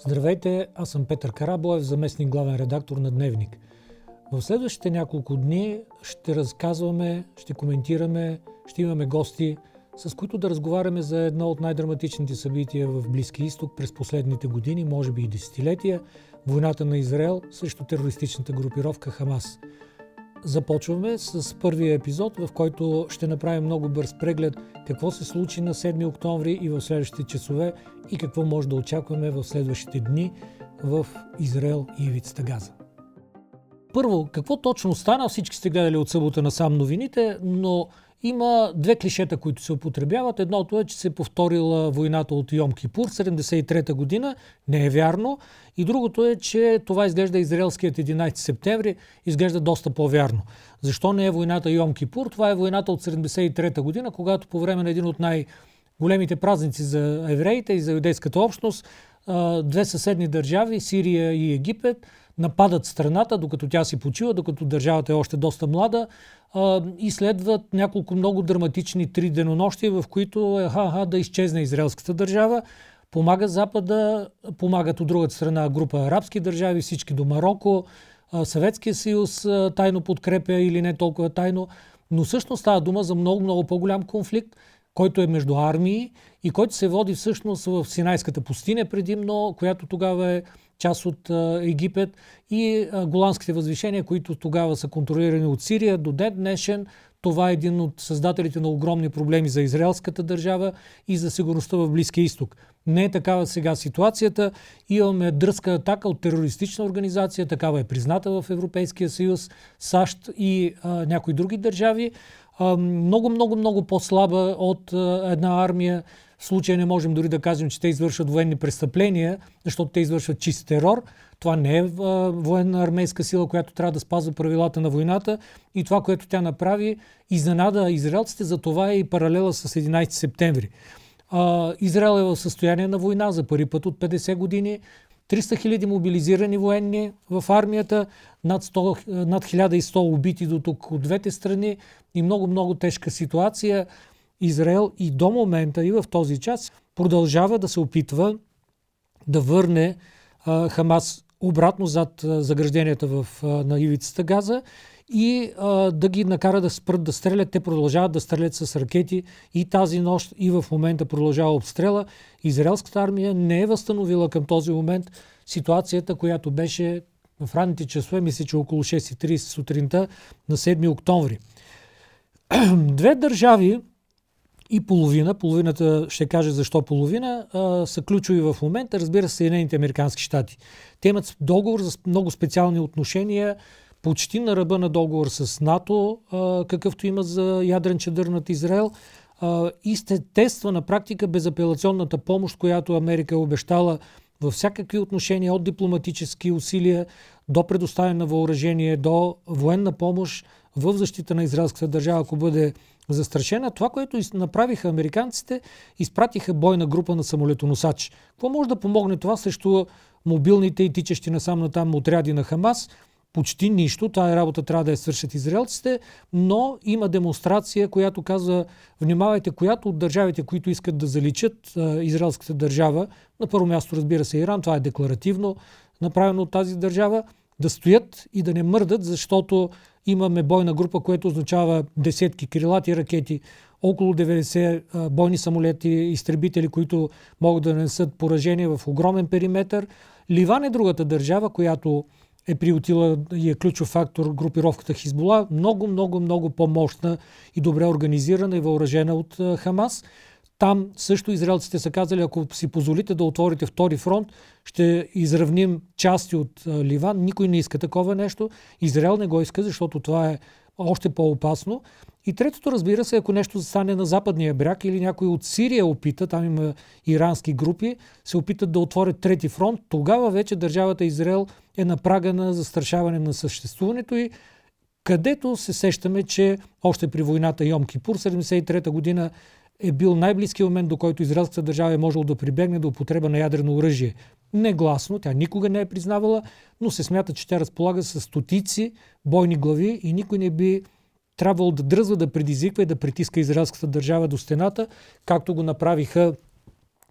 Здравейте, аз съм Петър Карабоев, заместник главен редактор на Дневник. В следващите няколко дни ще разказваме, ще коментираме, ще имаме гости, с които да разговаряме за едно от най-драматичните събития в Близки изток през последните години, може би и десетилетия – войната на Израел срещу терористичната групировка Хамас – Започваме с първия епизод, в който ще направим много бърз преглед какво се случи на 7 октомври и в следващите часове и какво може да очакваме в следващите дни в Израел и Ивицата Газа. Първо, какво точно стана? Всички сте гледали от събота на сам новините, но има две клишета, които се употребяват. Едното е, че се е повторила войната от Йом Кипур 73-та година. Не е вярно. И другото е, че това изглежда израелският 11 септември, изглежда доста по-вярно. Защо не е войната Йом Кипур? Това е войната от 73-та година, когато по време на един от най- големите празници за евреите и за юдейската общност, две съседни държави, Сирия и Египет, нападат страната, докато тя си почива, докато държавата е още доста млада и следват няколко много драматични три денонощия, в които е ха-ха да изчезне израелската държава. Помага Запада, помагат от другата страна група арабски държави, всички до Марокко, Съветския съюз тайно подкрепя или не толкова тайно, но всъщност става дума за много, много по-голям конфликт, който е между армии и който се води всъщност в Синайската пустиня предимно, която тогава е част от Египет и голандските възвишения, които тогава са контролирани от Сирия до ден днешен. Това е един от създателите на огромни проблеми за израелската държава и за сигурността в Близкия изток. Не е такава сега ситуацията. Имаме дръзка атака от терористична организация, такава е призната в Европейския съюз, САЩ и а, някои други държави. Много, много, много по-слаба от една армия в случая не можем дори да кажем, че те извършват военни престъпления, защото те извършват чист терор. Това не е военна армейска сила, която трябва да спазва правилата на войната. И това, което тя направи, изненада израелците, за това е и паралела с 11 септември. Израел е в състояние на война за първи път от 50 години. 300 хиляди мобилизирани военни в армията, над, 100, над 1100 убити до тук от двете страни и много-много тежка ситуация. Израел и до момента, и в този час, продължава да се опитва да върне а, Хамас обратно зад загражденията в, а, на ивицата Газа и а, да ги накара да спрат да стрелят. Те продължават да стрелят с ракети и тази нощ и в момента продължава обстрела. Израелската армия не е възстановила към този момент ситуацията, която беше в ранните часове, мисля, че около 6.30 сутринта на 7 октомври. Две държави, и половина, половината ще каже защо половина, а, са ключови в момента, разбира се, Съединените Американски щати. Те имат договор за много специални отношения, почти на ръба на договор с НАТО, какъвто има за ядрен чедър над Израел. И сте тества на практика безапелационната помощ, която Америка е обещала във всякакви отношения, от дипломатически усилия до предоставяне на въоръжение, до военна помощ в защита на израелската държава, ако бъде застрашена. Това, което направиха американците, изпратиха бойна група на самолетоносачи. Какво може да помогне това срещу мобилните и тичащи насам на там отряди на Хамас? Почти нищо. Тая работа трябва да я свършат израелците, но има демонстрация, която казва, внимавайте, която от държавите, които искат да заличат а, израелската държава, на първо място разбира се Иран, това е декларативно направено от тази държава, да стоят и да не мърдат, защото имаме бойна група, което означава десетки крилати ракети, около 90 бойни самолети, изтребители, които могат да нанесат поражение в огромен периметр. Ливан е другата държава, която е приотила и е ключов фактор групировката Хизбола, много, много, много по-мощна и добре организирана и въоръжена от Хамас. Там също израелците са казали, ако си позволите да отворите втори фронт, ще изравним части от Ливан. Никой не иска такова нещо. Израел не го иска, защото това е още по-опасно. И третото, разбира се, ако нещо стане на западния бряг или някой от Сирия опита, там има ирански групи, се опитат да отворят трети фронт, тогава вече държавата Израел е на прага на застрашаване на съществуването и където се сещаме, че още при войната Йом Кипур 73 година е бил най-близкият момент, до който израелската държава е можела да прибегне до употреба на ядрено оръжие. Негласно, тя никога не е признавала, но се смята, че тя разполага с стотици бойни глави и никой не би трябвало да дръзва да предизвиква и да притиска израелската държава до стената, както го направиха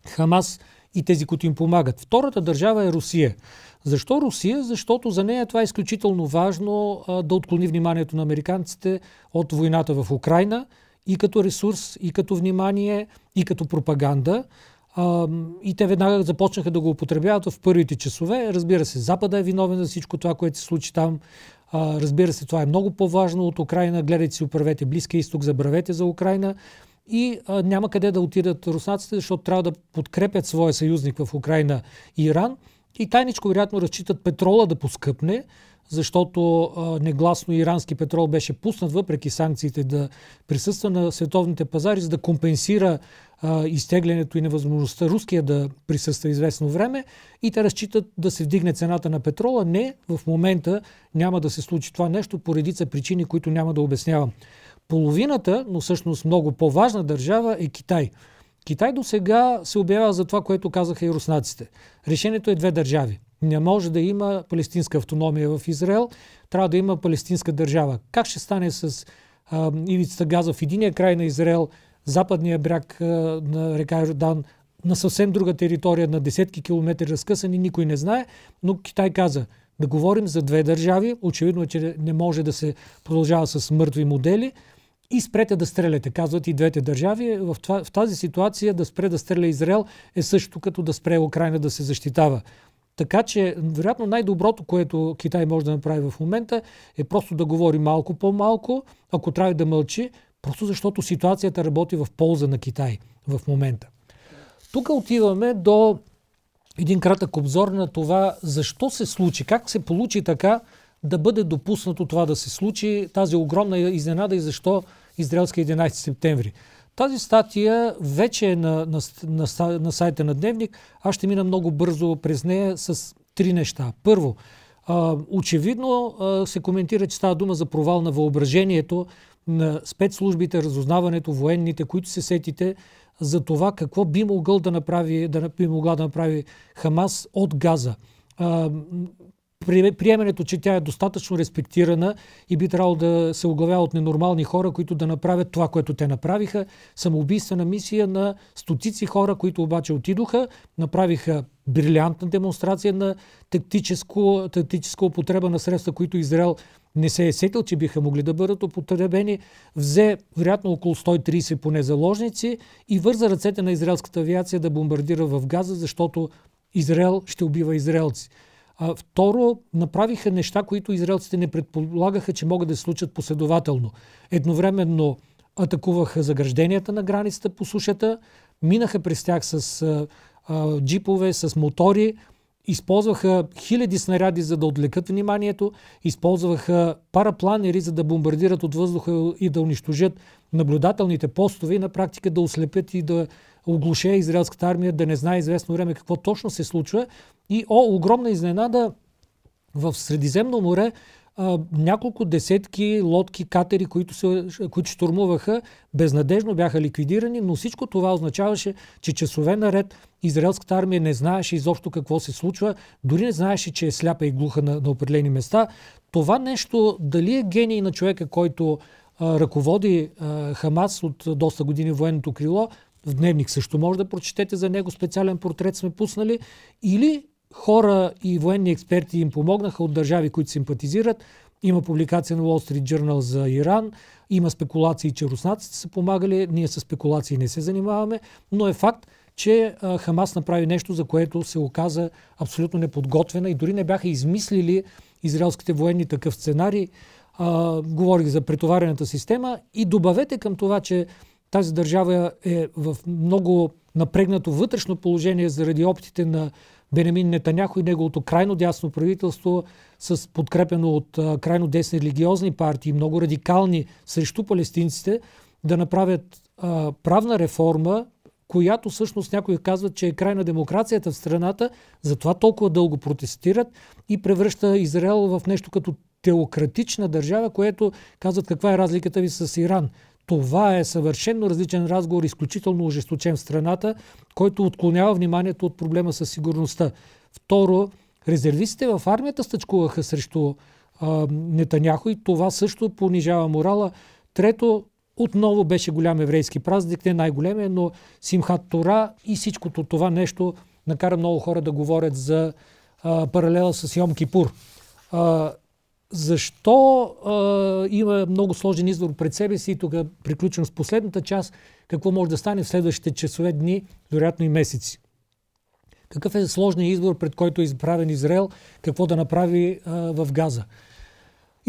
Хамас и тези, които им помагат. Втората държава е Русия. Защо Русия? Защото за нея това е изключително важно а, да отклони вниманието на американците от войната в Украина и като ресурс, и като внимание, и като пропаганда. И те веднага започнаха да го употребяват в първите часове. Разбира се, Запада е виновен за всичко това, което се случи там. Разбира се, това е много по-важно от Украина. Гледайте си, управете Близкия изток, забравете за Украина. И а, няма къде да отидат руснаците, защото трябва да подкрепят своя съюзник в Украина и Иран. И тайничко, вероятно, разчитат петрола да поскъпне, защото негласно ирански петрол беше пуснат, въпреки санкциите, да присъства на световните пазари, за да компенсира изтеглянето и невъзможността руския да присъства известно време. И те разчитат да се вдигне цената на петрола. Не, в момента няма да се случи това нещо по редица причини, които няма да обяснявам. Половината, но всъщност много по-важна държава е Китай. Китай до сега се обявява за това, което казаха и руснаците. Решението е две държави. Не може да има палестинска автономия в Израел, трябва да има палестинска държава. Как ще стане с а, ивицата Газа в единия край на Израел, западния бряг а, на река Йордан, на съвсем друга територия, на десетки километри разкъсани, никой не знае, но Китай каза, да говорим за две държави, очевидно е, че не може да се продължава с мъртви модели, и спрете да стреляте, казват и двете държави. В, това, в тази ситуация да спре да стреля Израел е също като да спре Украина да се защитава. Така че, вероятно, най-доброто, което Китай може да направи в момента, е просто да говори малко по-малко, ако трябва да мълчи, просто защото ситуацията работи в полза на Китай в момента. Тук отиваме до един кратък обзор на това защо се случи, как се получи така, да бъде допуснато това да се случи, тази огромна изненада и защо израелски 11 септември. Тази статия вече е на, на, на, на сайта на Дневник. Аз ще мина много бързо през нея с три неща. Първо, а, очевидно а, се коментира, че става дума за провал на въображението на спецслужбите, разузнаването, военните, които се сетите за това какво би могъл да направи, да би могла да направи Хамас от Газа. А, приемането, че тя е достатъчно респектирана и би трябвало да се оглавява от ненормални хора, които да направят това, което те направиха. Самоубийствена мисия на стотици хора, които обаче отидоха, направиха брилянтна демонстрация на тактическо, употреба на средства, които Израел не се е сетил, че биха могли да бъдат употребени. Взе, вероятно, около 130 поне заложници и върза ръцете на израелската авиация да бомбардира в Газа, защото Израел ще убива израелци. А, второ, направиха неща, които израелците не предполагаха, че могат да се случат последователно. Едновременно атакуваха загражденията на границата по сушата, минаха през тях с а, а, джипове, с мотори, използваха хиляди снаряди, за да отвлекат вниманието, използваха парапланери, за да бомбардират от въздуха и да унищожат наблюдателните постове и на практика да ослепят и да оглуше израелската армия, да не знае известно време какво точно се случва. И, о, огромна изненада, в Средиземно море а, няколко десетки лодки, катери, които, се, които штурмуваха, безнадежно бяха ликвидирани, но всичко това означаваше, че часове наред израелската армия не знаеше изобщо какво се случва, дори не знаеше, че е сляпа и глуха на, на определени места. Това нещо, дали е гений на човека, който ръководи а, Хамас от доста години военното крило, в дневник. Също може да прочетете за него, специален портрет сме пуснали, или хора и военни експерти им помогнаха от държави, които симпатизират. Има публикация на Wall Street Journal за Иран, има спекулации, че руснаците са помагали, ние с спекулации не се занимаваме, но е факт, че Хамас направи нещо, за което се оказа абсолютно неподготвена и дори не бяха измислили израелските военни такъв сценарий. А, говорих за претоварената система. И добавете към това, че тази държава е в много напрегнато вътрешно положение заради опитите на Бенемин Нетаняхо и неговото крайно дясно правителство с подкрепено от крайно десни религиозни партии, много радикални срещу палестинците, да направят а, правна реформа, която всъщност някои казват, че е край на демокрацията в страната, затова толкова дълго протестират и превръща Израел в нещо като теократична държава, което казват каква е разликата ви с Иран. Това е съвършенно различен разговор, изключително ожесточен в страната, който отклонява вниманието от проблема със сигурността. Второ, резервистите в армията стъчкуваха срещу а, Нетаняхо и това също понижава морала. Трето, отново беше голям еврейски празник, не най-големия, но Симхат Тора и всичкото това нещо накара много хора да говорят за а, паралела с Йом Кипур. А, защо а, има много сложен избор пред себе си и тук приключвам с последната част, какво може да стане в следващите часове, дни, вероятно и месеци. Какъв е сложният избор, пред който е изправен Израел, какво да направи а, в Газа?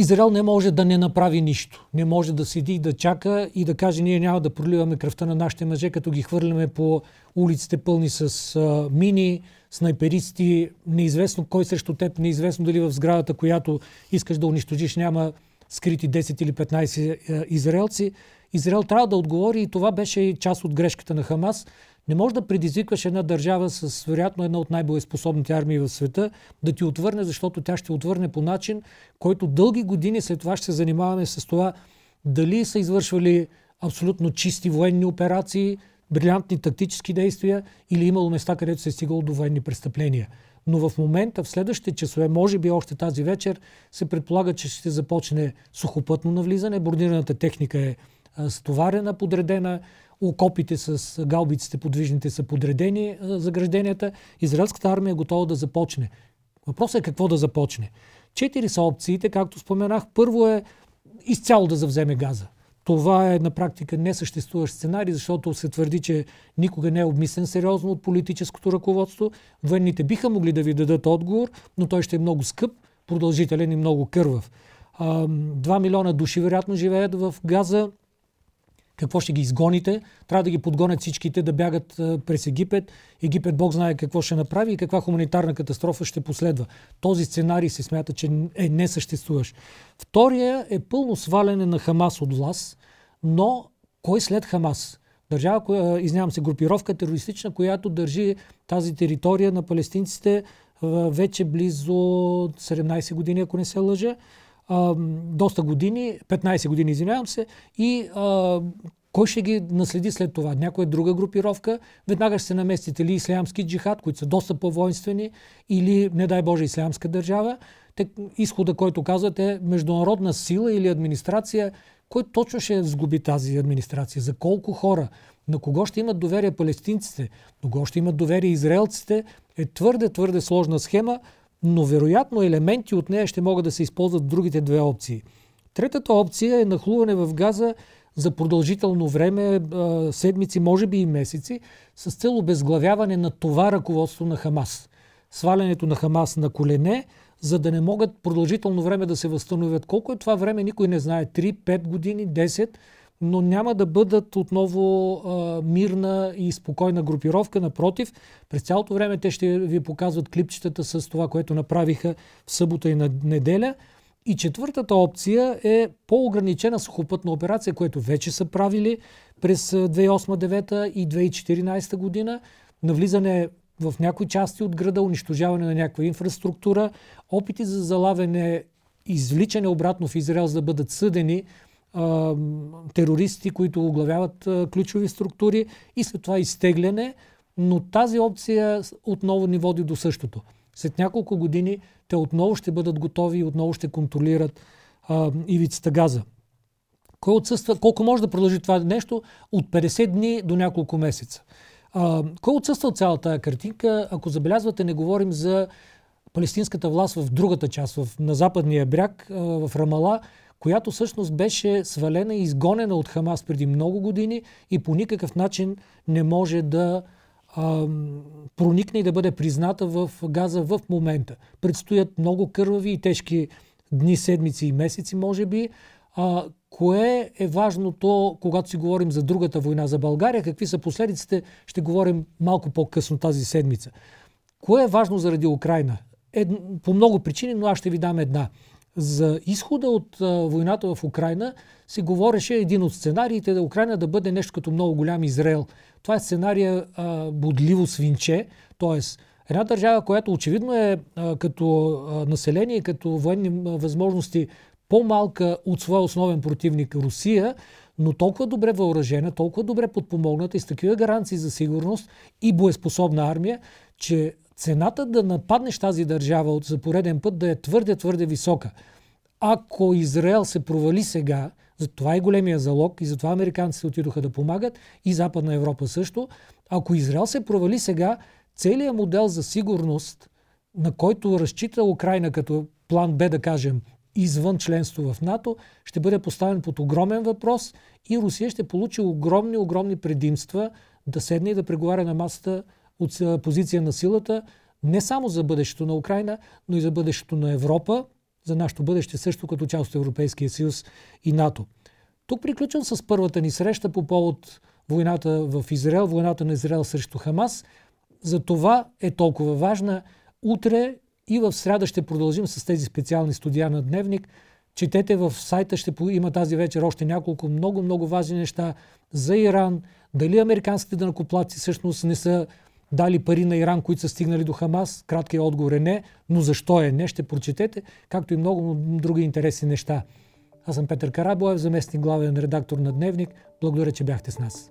Израел не може да не направи нищо. Не може да седи и да чака и да каже ние няма да проливаме кръвта на нашите мъже, като ги хвърляме по улиците пълни с а, мини, снайперисти, неизвестно кой срещу теб, неизвестно дали в сградата, която искаш да унищожиш, няма скрити 10 или 15 а, израелци. Израел трябва да отговори и това беше част от грешката на Хамас. Не може да предизвикваш една държава с вероятно една от най-боеспособните армии в света да ти отвърне, защото тя ще отвърне по начин, който дълги години след това ще се занимаваме с това дали са извършвали абсолютно чисти военни операции, брилянтни тактически действия или имало места, където се е стигало до военни престъпления. Но в момента, в следващите часове, може би още тази вечер, се предполага, че ще започне сухопътно навлизане. Бордираната техника е стоварена, подредена окопите с галбиците подвижните са подредени загражденията. Израелската армия е готова да започне. Въпросът е какво да започне. Четири са опциите, както споменах. Първо е изцяло да завземе газа. Това е на практика несъществуващ сценарий, защото се твърди, че никога не е обмислен сериозно от политическото ръководство. Военните биха могли да ви дадат отговор, но той ще е много скъп, продължителен и много кървав. Два милиона души вероятно живеят в Газа. Какво ще ги изгоните? Трябва да ги подгонят всичките да бягат през Египет. Египет Бог знае какво ще направи и каква хуманитарна катастрофа ще последва. Този сценарий се смята, че е несъществуващ. Втория е пълно сваляне на Хамас от власт, но кой след Хамас? Държава, изнявам се, групировка терористична, която държи тази територия на палестинците вече близо 17 години, ако не се лъжа доста години, 15 години, извинявам се, и а, кой ще ги наследи след това? Някоя друга групировка? Веднага ще се наместите ли ислямски джихад, които са доста по-воинствени, или, не дай Боже, ислямска държава. Те, изхода, който казват е международна сила или администрация, кой точно ще сгуби тази администрация? За колко хора? На кого ще имат доверие палестинците? На кого ще имат доверие израелците? Е твърде, твърде сложна схема, но вероятно елементи от нея ще могат да се използват другите две опции. Третата опция е нахлуване в газа за продължително време, седмици, може би и месеци, с цел обезглавяване на това ръководство на Хамас. Свалянето на Хамас на колене, за да не могат продължително време да се възстановят. Колко е това време, никой не знае. 3, 5 години, 10 но няма да бъдат отново а, мирна и спокойна групировка. Напротив, през цялото време те ще ви показват клипчетата с това, което направиха в събота и на неделя. И четвъртата опция е по-ограничена сухопътна операция, което вече са правили през 2008-2009 и 2014 година. Навлизане в някои части от града, унищожаване на някаква инфраструктура, опити за залавяне, извличане обратно в Израел, за да бъдат съдени терористи, които оглавяват ключови структури и след това изтегляне, но тази опция отново ни води до същото. След няколко години те отново ще бъдат готови и отново ще контролират а, ивицата газа. Кой отсъства, колко може да продължи това нещо? От 50 дни до няколко месеца. А, кой отсъства от цялата картинка? Ако забелязвате, не говорим за палестинската власт в другата част, в, на западния бряг, а, в Рамала, която всъщност беше свалена и изгонена от Хамас преди много години и по никакъв начин не може да а, проникне и да бъде призната в Газа в момента. Предстоят много кървави и тежки дни, седмици и месеци, може би. А, кое е важното, когато си говорим за другата война за България? Какви са последиците? Ще говорим малко по-късно тази седмица. Кое е важно заради Украина? Е, по много причини, но аз ще ви дам една. За изхода от войната в Украина се говореше един от сценариите да Украина да бъде нещо като много голям Израел. Това е сценария а, бодливо свинче, т.е. една държава, която очевидно е а, като а, население, като военни възможности по-малка от своя основен противник Русия, но толкова добре въоръжена, толкова добре подпомогната и с такива гаранции за сигурност и боеспособна армия, че цената да нападнеш тази държава от за пореден път да е твърде, твърде висока. Ако Израел се провали сега, за това е големия залог и затова американците отидоха да помагат и Западна Европа също, ако Израел се провали сега, целият модел за сигурност, на който разчита Украина като план Б, да кажем, извън членство в НАТО, ще бъде поставен под огромен въпрос и Русия ще получи огромни, огромни предимства да седне и да преговаря на масата от позиция на силата, не само за бъдещето на Украина, но и за бъдещето на Европа, за нашето бъдеще също като част от Европейския съюз и НАТО. Тук приключвам с първата ни среща по повод войната в Израел, войната на Израел срещу Хамас. За това е толкова важна. Утре и в среда ще продължим с тези специални студия на Дневник. Четете в сайта, ще има тази вечер още няколко много, много важни неща за Иран. Дали американските дънакоплаци всъщност не са дали пари на Иран, които са стигнали до Хамас? Краткият отговор е не, но защо е не, ще прочетете, както и много други интересни неща. Аз съм Петър Карабоев, заместник главен редактор на Дневник. Благодаря, че бяхте с нас.